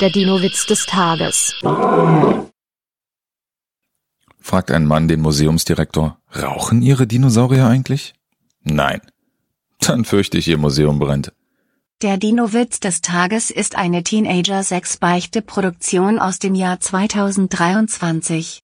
Der Dino-Witz des Tages. Fragt ein Mann den Museumsdirektor, rauchen Ihre Dinosaurier eigentlich? Nein. Dann fürchte ich, Ihr Museum brennt. Der Dino-Witz des Tages ist eine Teenager-6-Beichte-Produktion aus dem Jahr 2023.